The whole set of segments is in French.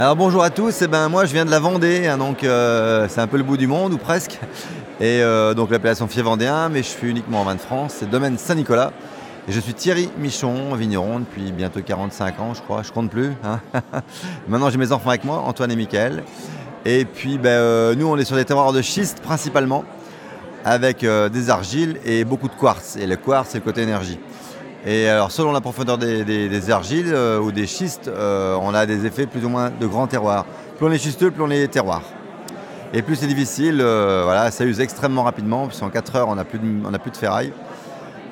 Alors bonjour à tous, eh ben, moi je viens de la Vendée, hein, donc euh, c'est un peu le bout du monde ou presque. Et euh, donc l'appellation Fier Vendéen, mais je suis uniquement en vin de France, c'est domaine Saint-Nicolas. Et je suis Thierry Michon, vigneron depuis bientôt 45 ans je crois, je compte plus. hein. Maintenant j'ai mes enfants avec moi, Antoine et Mickaël. Et puis ben, euh, nous on est sur des terroirs de schiste principalement, avec des argiles et beaucoup de quartz. Et le quartz c'est le côté énergie. Et alors selon la profondeur des, des- des argiles euh, ou des schistes, euh, on a des effets plus ou moins de grands terroirs. Plus on est schisteux, plus on est terroir. Et plus c'est difficile, euh, voilà, ça use extrêmement rapidement, puisqu'en 4 heures on n'a plus, de- plus de ferraille.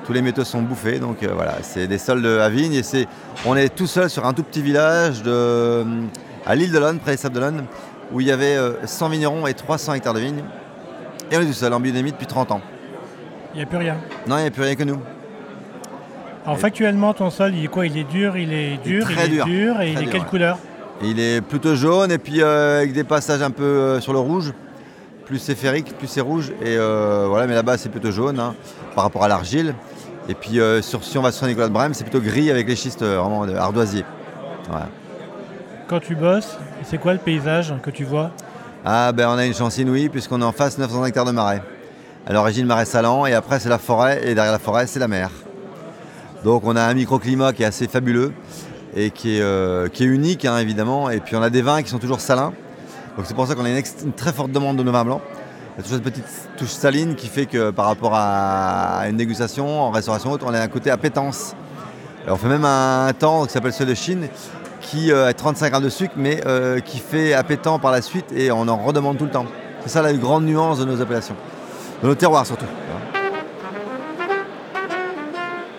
Tous les métaux sont bouffés, donc voilà, c'est des sols de- à vigne et c'est, on est tout seul sur un tout petit village de, à l'île de l'One, près des Sables d'Olonne, où il y avait euh, 100 vignerons et 300 hectares de vignes. Et on est tout seul en biodynamie depuis 30 ans. Il n'y a plus rien. Non, il n'y a plus rien que nous. Alors factuellement, ton sol, il est quoi? Il est dur, il est dur, il est dur. et il est dur, quelle ouais. couleur? Il est plutôt jaune et puis euh, avec des passages un peu euh, sur le rouge. Plus c'est ferrique, plus c'est rouge. Et euh, voilà, mais là-bas c'est plutôt jaune hein, par rapport à l'argile. Et puis sur, si on va sur Saint-Nicolas de Brême, c'est plutôt gris avec les schistes vraiment ardoisiers. Quand tu bosses, c'est quoi le paysage que tu vois? Ah ben on a une chance inouïe puisqu'on est en face 900 hectares de marais. À l'origine marais salant et après c'est la forêt et derrière la forêt c'est la mer. Donc on a un microclimat qui est assez fabuleux et qui est, euh, unique hein, évidemment. Et puis on a des vins qui sont toujours salins. Donc c'est pour ça qu'on a une, très forte demande de nos vins blancs. Il y a toujours cette petite touche saline qui fait que par rapport à une dégustation en restauration haute, on a un côté appétence. On fait même un temps qui s'appelle celui de Chine qui euh, a 35 grammes de sucre mais euh, qui fait appétant par la suite et on en redemande tout le temps. C'est ça la grande nuance de nos appellations. De nos terroirs surtout.